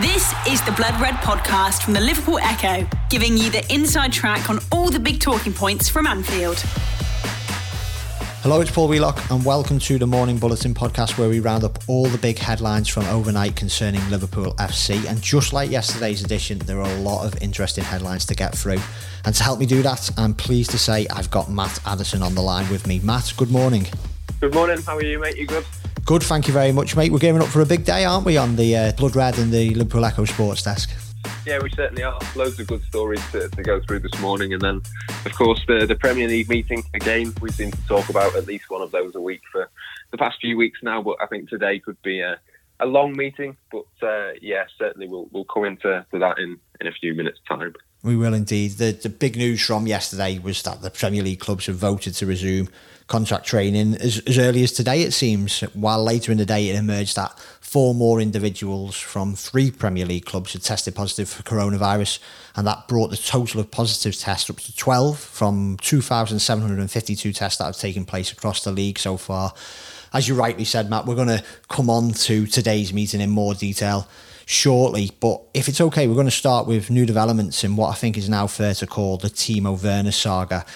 This is the Blood Red podcast from the Liverpool Echo, giving you the inside track on all the big talking points from Anfield. Hello, it's Paul Wheelock, and welcome to the Morning Bulletin podcast where we round up all the big headlines from overnight concerning Liverpool FC. And just like yesterday's edition, there are a lot of interesting headlines to get through. And to help me do that, I'm pleased to say I've got Matt Addison on the line with me. Matt, good morning. Good morning. How are you, mate? You good? Good, thank you very much, mate. We're gearing up for a big day, aren't we, on the uh, Blood Red and the Liverpool Echo Sports Desk? Yeah, we certainly are. Loads of good stories to, to, go through this morning. And then, of course, the, the Premier League meeting. Again, we seem to talk about at least one of those a week for the past few weeks now. But I think today could be a, a long meeting. But uh, yeah, certainly we'll, we'll come into that in, in a few minutes' time. We will indeed. The, the big news from yesterday was that the Premier League clubs have voted to resume contact training as, as early as today, it seems, while later in the day it emerged that four more individuals from three Premier League clubs had tested positive for coronavirus, and that brought the total of positive tests up to 12 from 2,752 tests that have taken place across the league so far. As you rightly said, Matt, we're going to come on to today's meeting in more detail shortly. But if it's okay, we're going to start with new developments in what I think is now fair to call the Timo Werner saga.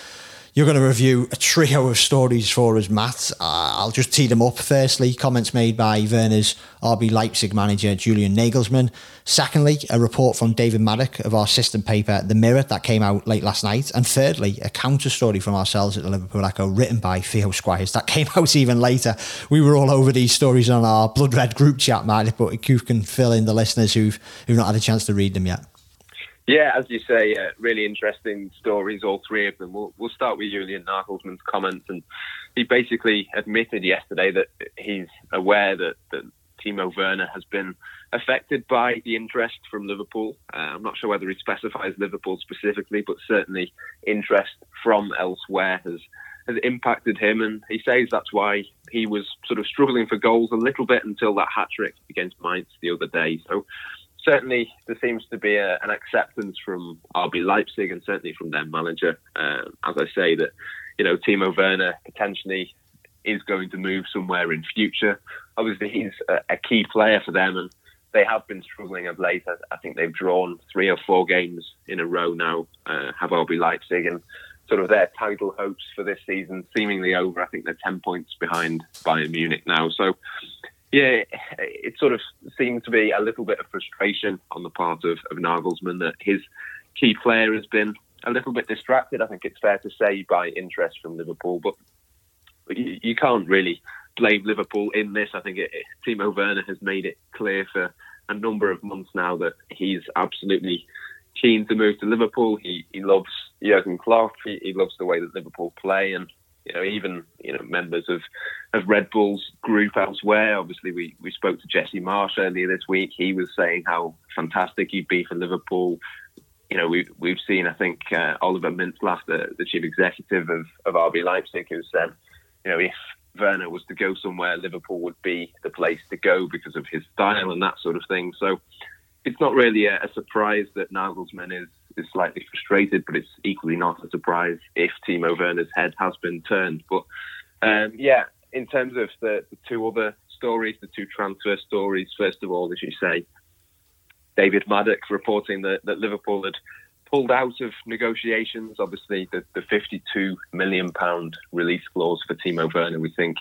You're going to review a trio of stories for us, Matt. Uh, I'll just tee them up. Firstly, comments made by Werner's RB Leipzig manager, Julian Nagelsmann. Secondly, a report from David Maddock of our system paper, The Mirror, that came out late last night. And thirdly, a counter story from ourselves at the Liverpool Echo, written by Theo Squires, that came out even later. We were all over these stories on our Blood Red group chat, Matt, but you can fill in the listeners who've, who've not had a chance to read them yet. Yeah, as you say, uh, really interesting stories, all three of them. We'll, we'll start with Julian Nagelsmann's comments. And he basically admitted yesterday that he's aware that, that Timo Werner has been affected by the interest from Liverpool. Uh, I'm not sure whether he specifies Liverpool specifically, but certainly interest from elsewhere has has impacted him, and he says that's why he was sort of struggling for goals a little bit until that hat trick against Mainz the other day. So certainly there seems to be a, an acceptance from RB Leipzig and certainly from their manager, um, as I say, that you know Timo Werner potentially is going to move somewhere in future. Obviously, he's a, a key player for them, and they have been struggling of late. I, I, think they've drawn three or four games in a row now. Uh, have RB Leipzig and sort of their title hopes for this season seemingly over. I think they're ten points behind Bayern Munich now. So yeah, it sort of seems to be a little bit of frustration on the part of, of Nagelsmann that his key player has been a little bit distracted. I think it's fair to say by interest from Liverpool, but you, you can't really blame Liverpool in this. I think it, it, Timo Werner has made it clear for a number of months now that he's absolutely keen to move to Liverpool. He he loves Jurgen Klopp. He, he loves the way that Liverpool play, and you know, even you know members of of Red Bull's group elsewhere. Obviously, we we spoke to Jesse Marsch earlier this week. He was saying how fantastic he'd be for Liverpool. You know, we've we've seen I think uh, Oliver Mintzlaff, the, the chief executive of of RB Leipzig, who said, you know, if Werner was to go somewhere, Liverpool would be the place to go because of his style and that sort of thing. So it's not really a, a surprise that Nagelsmann is is slightly frustrated, but it's equally not a surprise if Timo Werner's head has been turned. But um, yeah, in terms of the, the, two other stories, the two transfer stories, first of all, as you say, David Maddock reporting that, that Liverpool had pulled out of negotiations. Obviously, the, the 52 million pound release clause for Timo Werner, we think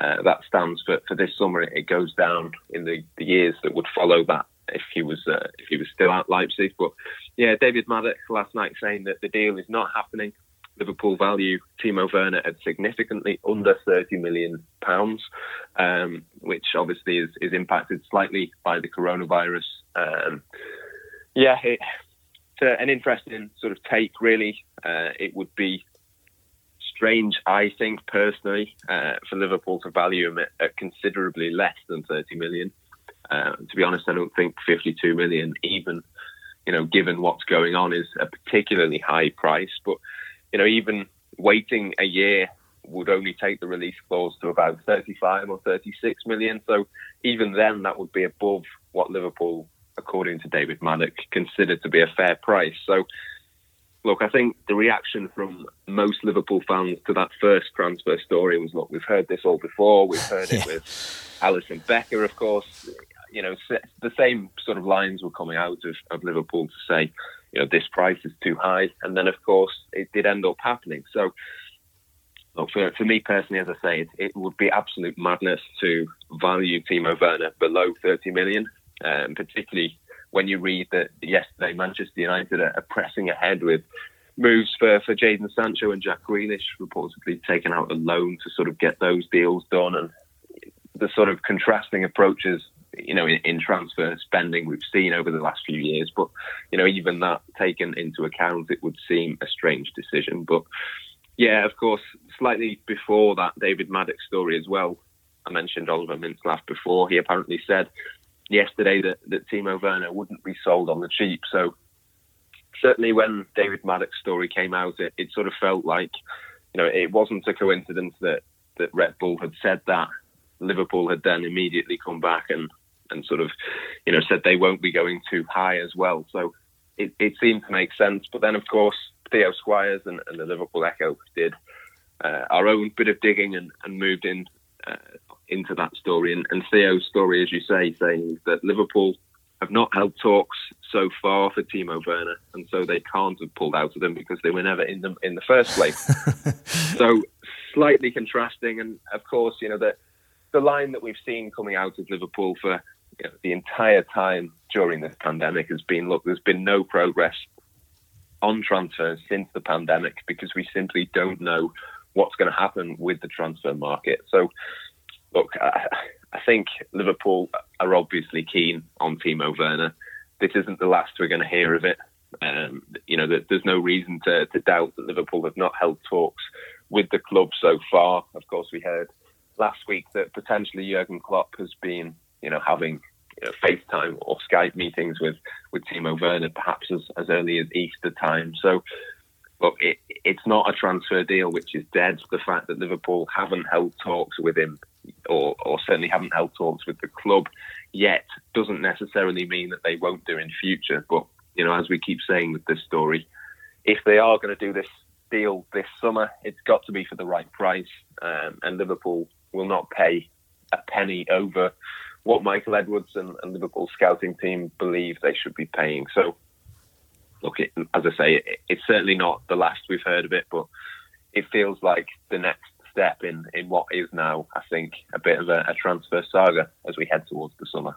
uh, that stands for, for this summer. It goes down in the, the years that would follow that if he was uh, if he was still at Leipzig. But yeah, David Maddock last night saying that the deal is not happening. Liverpool value Timo Werner at significantly under 30 million pounds, um, which obviously is, is impacted slightly by the coronavirus. Um, yeah, it, it's an interesting sort of take. Really, uh, it would be strange, I think personally, uh, for Liverpool to value him at, at considerably less than 30 million. Uh, to be honest, I don't think 52 million, even you know, given what's going on, is a particularly high price. But you know, even waiting a year would only take the release clause to about 35 or 36 million. So even then, that would be above what Liverpool, according to David Maddock, considered to be a fair price. So. Look, I think the reaction from most Liverpool fans to that first transfer story was, look, we've heard this all before. We've heard it with Alisson Becker, of course you know, the same sort of lines were coming out of, of Liverpool to say, you know, this price is too high. And then, of course, it did end up happening. So, look, for, for me personally, as I say, it, it would be absolute madness to value Timo Werner below 30 million, um, particularly when you read that yesterday Manchester United are, pressing ahead with moves for, for Jadon Sancho and Jack Grealish, reportedly taken out a loan to sort of get those deals done. And the sort of contrasting approaches, you know, in, in, transfer spending we've seen over the last few years. But, you know, even that taken into account, it would seem a strange decision. But yeah, of course, slightly before that David Maddock story as well, I mentioned Oliver Mintzlaff before. He apparently said yesterday that, that Timo Werner wouldn't be sold on the cheap. So certainly when David Maddock's story came out, it, it sort of felt like, you know, it wasn't a coincidence that, that Red Bull had said that. Liverpool had then immediately come back and, and sort of, you know, said they won't be going too high as well. So it, it seemed to make sense. But then, of course, Theo Squires and, and the Liverpool Echo did uh, our own bit of digging and, and moved in uh, into that story. And, and Theo's story, as you say, saying that Liverpool have not held talks so far for Timo Werner, and so they can't have pulled out of them because they were never in them in the first place. so slightly contrasting, and of course, you know the the line that we've seen coming out of Liverpool for you know, the entire time during this pandemic has been: look, there's been no progress on transfers since the pandemic because we simply don't know what's going to happen with the transfer market. So, look, I, I think Liverpool are obviously keen on Timo Werner. This isn't the last we're going to hear of it. Um, you know, there's no reason to, to doubt that Liverpool have not held talks with the club so far. Of course, we heard last week that potentially Jurgen Klopp has been, you know, having you know, FaceTime or Skype meetings with with Timo Werner, perhaps as, as early as Easter time. So, look, it, it's not a transfer deal which is dead. The fact that Liverpool haven't held talks with him, or, or certainly haven't held talks with the club yet, doesn't necessarily mean that they won't do in future. But you know, as we keep saying with this story, if they are going to do this deal this summer, it's got to be for the right price, um, and Liverpool will not pay a penny over what Michael Edwards and, and Liverpool scouting team believe they should be paying. So, look, it, as I say, it, it's certainly not the last we've heard of it, but it feels like the next step in, in what is now, I think, a bit of a, a transfer saga as we head towards the summer.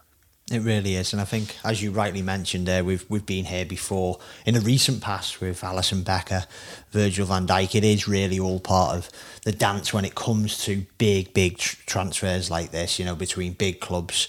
It really is, and I think, as you rightly mentioned, there we've we've been here before in the recent past with Alisson Becker, Virgil Van Dijk. It is really all part of the dance when it comes to big, big tr- transfers like this. You know, between big clubs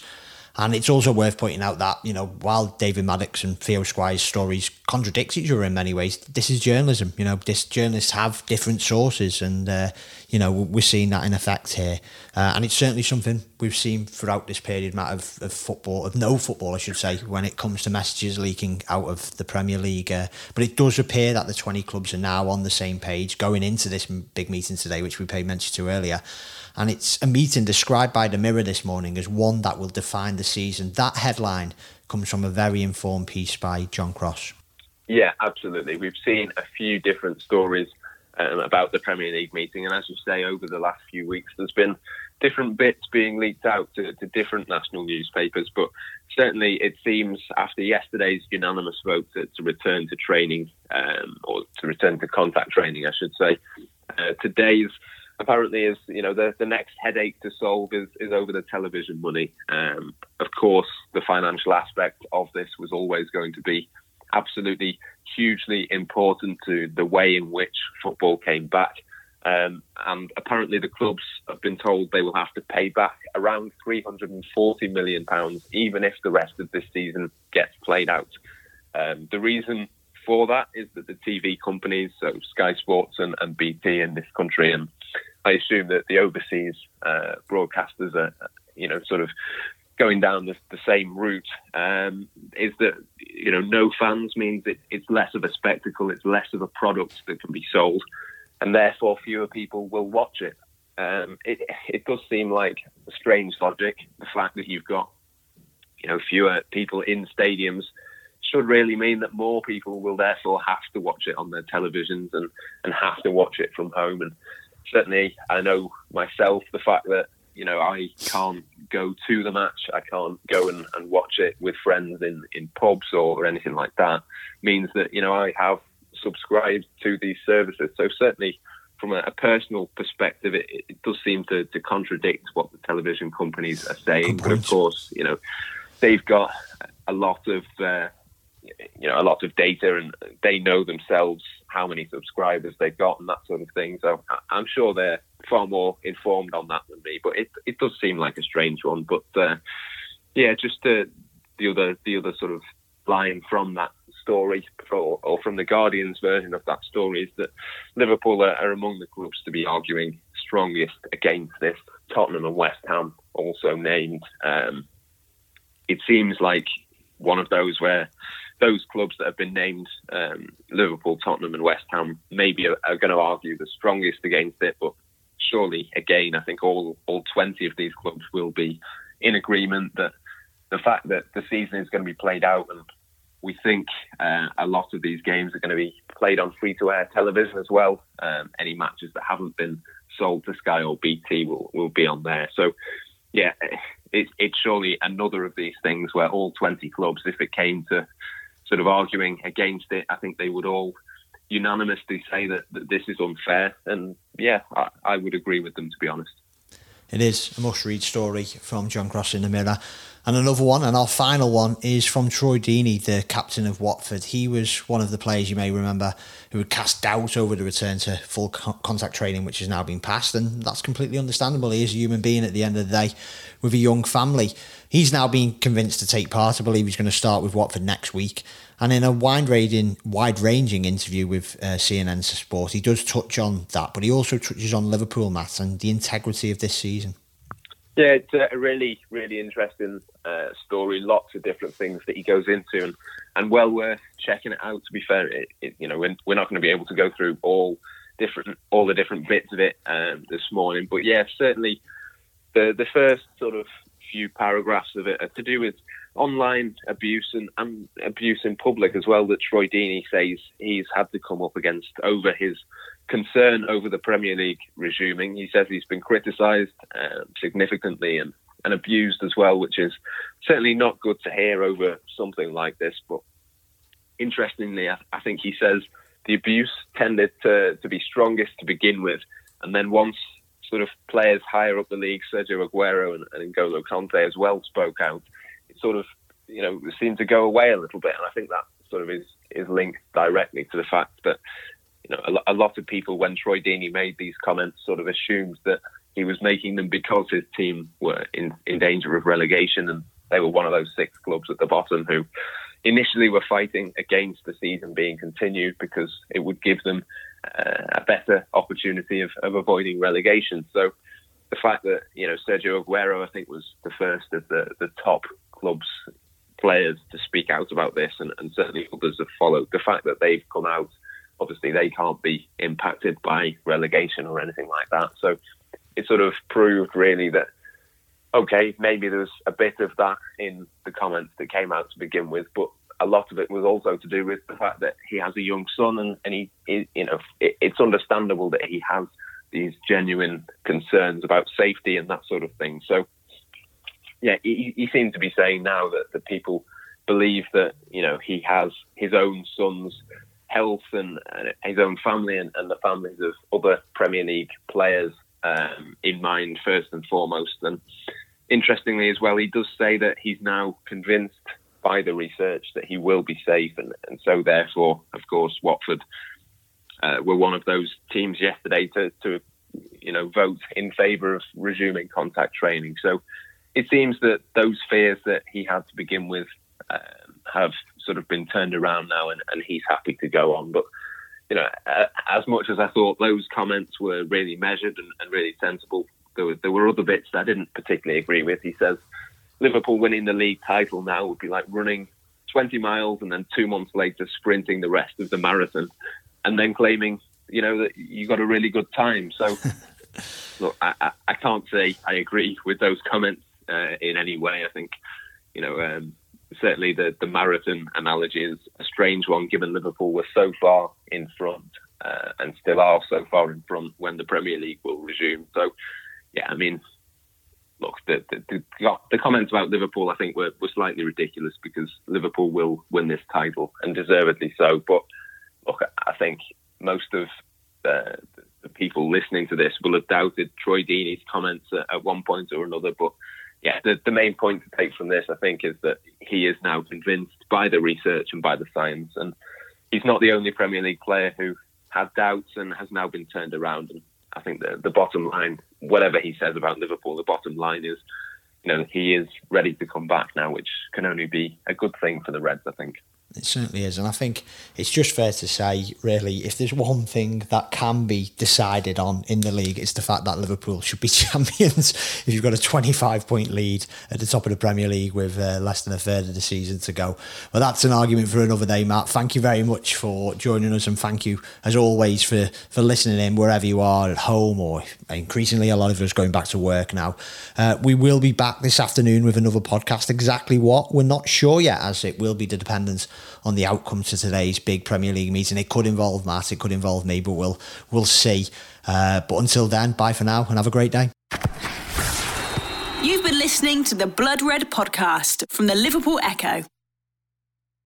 and it's also worth pointing out that, you know, while David Maddock and Theo Squires' stories contradict each other in many ways, this is journalism. You know, this journalists have different sources, and, uh, you know, we're seeing that in effect here. Uh, and it's certainly something we've seen throughout this period, Matt, of, of football, of no football, I should say, when it comes to messages leaking out of the Premier League. Uh, but it does appear that the 20 clubs are now on the same page going into this big meeting today, which we paid mention to earlier and it's a meeting described by the Mirror this morning as one that will define the season. That headline comes from a very informed piece by John Cross. Yeah, absolutely. We've seen a few different stories um, about the Premier League meeting, and as you say, over the last few weeks, there's been different bits being leaked out to, to different national newspapers. But certainly, it seems after yesterday's unanimous vote to, to return to training, um, or to return to contact training, I should say, uh, today's apparently is you know the the next headache to solve is is over the television money. Um, of course, the financial aspect of this was always going to be absolutely hugely important to the way in which football came back. Um, and apparently, the clubs have been told they will have to pay back around 340 million pounds, even if the rest of this season gets played out. Um, the reason for that is that the TV companies, so Sky Sports and, and BT in this country, and I assume that the overseas uh, broadcasters are, you know, sort of going down the, the same route. Um, is that you know no fans means it, it's less of a spectacle, it's less of a product that can be sold, and therefore fewer people will watch it. Um, it, it does seem like a strange logic. The fact that you've got you know fewer people in stadiums should really mean that more people will therefore have to watch it on their televisions and, and have to watch it from home. And certainly I know myself the fact that you know I can't go to the match, I can't go and, and watch it with friends in, in pubs or, or anything like that, means that you know I have subscribed to these services. So certainly from a, a personal perspective, it, it, does seem to, to contradict what the television companies are saying. But of course, you know, they've got a lot of uh, you know a lot of data, and they know themselves how many subscribers they've got and that sort of thing. So I'm sure they're far more informed on that than me. But it it does seem like a strange one. But uh, yeah, just uh, the other the other sort of line from that story, or, or, from the Guardian's version of that story, is that Liverpool are, are among the clubs to be arguing strongest against this. Tottenham and West Ham also named. Um, it seems like one of those where those clubs that have been named, um, Liverpool, Tottenham, and West Ham, maybe are, are, going to argue the strongest against it. But surely, again, I think all all 20 of these clubs will be in agreement that the fact that the season is going to be played out and we think uh, a lot of these games are going to be played on free to air television as well. Um, any matches that haven't been sold to Sky or BT will, will be on there. So, yeah, it, it's surely another of these things where all 20 clubs, if it came to sort of arguing against it, I think they would all unanimously say that, that this is unfair. And yeah, I, I would agree with them, to be honest. It is a must read story from John Cross in the Mirror. And another one, and our final one, is from Troy Deeney, the captain of Watford. He was one of the players you may remember who had cast doubt over the return to full contact training, which has now been passed. And that's completely understandable. He is a human being at the end of the day with a young family. He's now been convinced to take part. I believe he's going to start with Watford next week. And in a wide ranging, wide ranging interview with uh, CNN Sport, he does touch on that, but he also touches on Liverpool, Matt, and the integrity of this season. Yeah, it's a really, really interesting uh, story. Lots of different things that he goes into, and, and well worth checking it out. To be fair, it, it, you know, we're, we're not going to be able to go through all different, all the different bits of it um, this morning, but yeah, certainly the the first sort of few paragraphs of it are to do with online abuse and, and abuse in public as well that Troy Deeney says he's had to come up against over his concern over the Premier League resuming. He says he's been criticised uh, significantly and, and abused as well, which is certainly not good to hear over something like this. But interestingly, I, I think he says the abuse tended to, to be strongest to begin with. And then once sort of players higher up the league, Sergio Aguero and, and N'Golo Kante as well spoke out, sort of, you know, seemed to go away a little bit. And I think that sort of is, is linked directly to the fact that, you know, a, lot of people, when Troy Deeney made these comments, sort of assumed that he was making them because his team were in, in danger of relegation and they were one of those six clubs at the bottom who initially were fighting against the season being continued because it would give them uh, a better opportunity of, of avoiding relegation. So the fact that you know Sergio Aguero, I think, was the first of the the top clubs players to speak out about this, and, and certainly others have followed. The fact that they've come out, obviously, they can't be impacted by relegation or anything like that. So it sort of proved really that okay, maybe there was a bit of that in the comments that came out to begin with, but a lot of it was also to do with the fact that he has a young son, and, and he, he you know, it, it's understandable that he has these genuine concerns about safety and that sort of thing. So, yeah, he, he seems to be saying now that the people believe that you know he has his own son's health and, and his own family and, and, the families of other Premier League players um, in mind first and foremost. And interestingly, as well, he does say that he's now convinced by the research that he will be safe, and, and so therefore, of course, Watford uh, were one of those teams yesterday to, to you know vote in favour of resuming contact training. So it seems that those fears that he had to begin with um, have sort of been turned around now, and, and he's happy to go on. But you know, uh, as much as I thought those comments were really measured and, and really sensible, there were, there were other bits that I didn't particularly agree with. He says Liverpool winning the league title now would be like running 20 miles and then two months later sprinting the rest of the marathon and then claiming, you know, that you got a really good time. So, look, I, I, I, can't say I agree with those comments uh, in any way. I think, you know, um, certainly the, the marathon analogy is a strange one given Liverpool were so far in front uh, and still are so far in front when the Premier League will resume. So, yeah, I mean, look, the, the, the, comments about Liverpool, I think, were, were slightly ridiculous because Liverpool will win this title and deservedly so. But look, I think most of uh, the people listening to this will have doubted Troy Deeney's comments at, at one point or another. But yeah, the, the main point to take from this, I think, is that he is now convinced by the research and by the science. And he's not the only Premier League player who had doubts and has now been turned around. And I think the, the bottom line, whatever he says about Liverpool, the bottom line is, you know, he is ready to come back now, which can only be a good thing for the Reds, I think. It certainly is. And I think it's just fair to say, really, if there's one thing that can be decided on in the league, it's the fact that Liverpool should be champions. if you've got a 25 point lead at the top of the Premier League with uh, less than a third of the season to go. Well, that's an argument for another day, Matt. Thank you very much for joining us. And thank you, as always, for, for listening in wherever you are at home or increasingly a lot of us going back to work now. Uh, we will be back this afternoon with another podcast. Exactly what? We're not sure yet, as it will be the dependence on the outcome to today's big Premier League meeting. It could involve Matt, it could involve me, but we'll we'll see. Uh, but until then, bye for now and have a great day. You've been listening to the Blood Red podcast from the Liverpool Echo.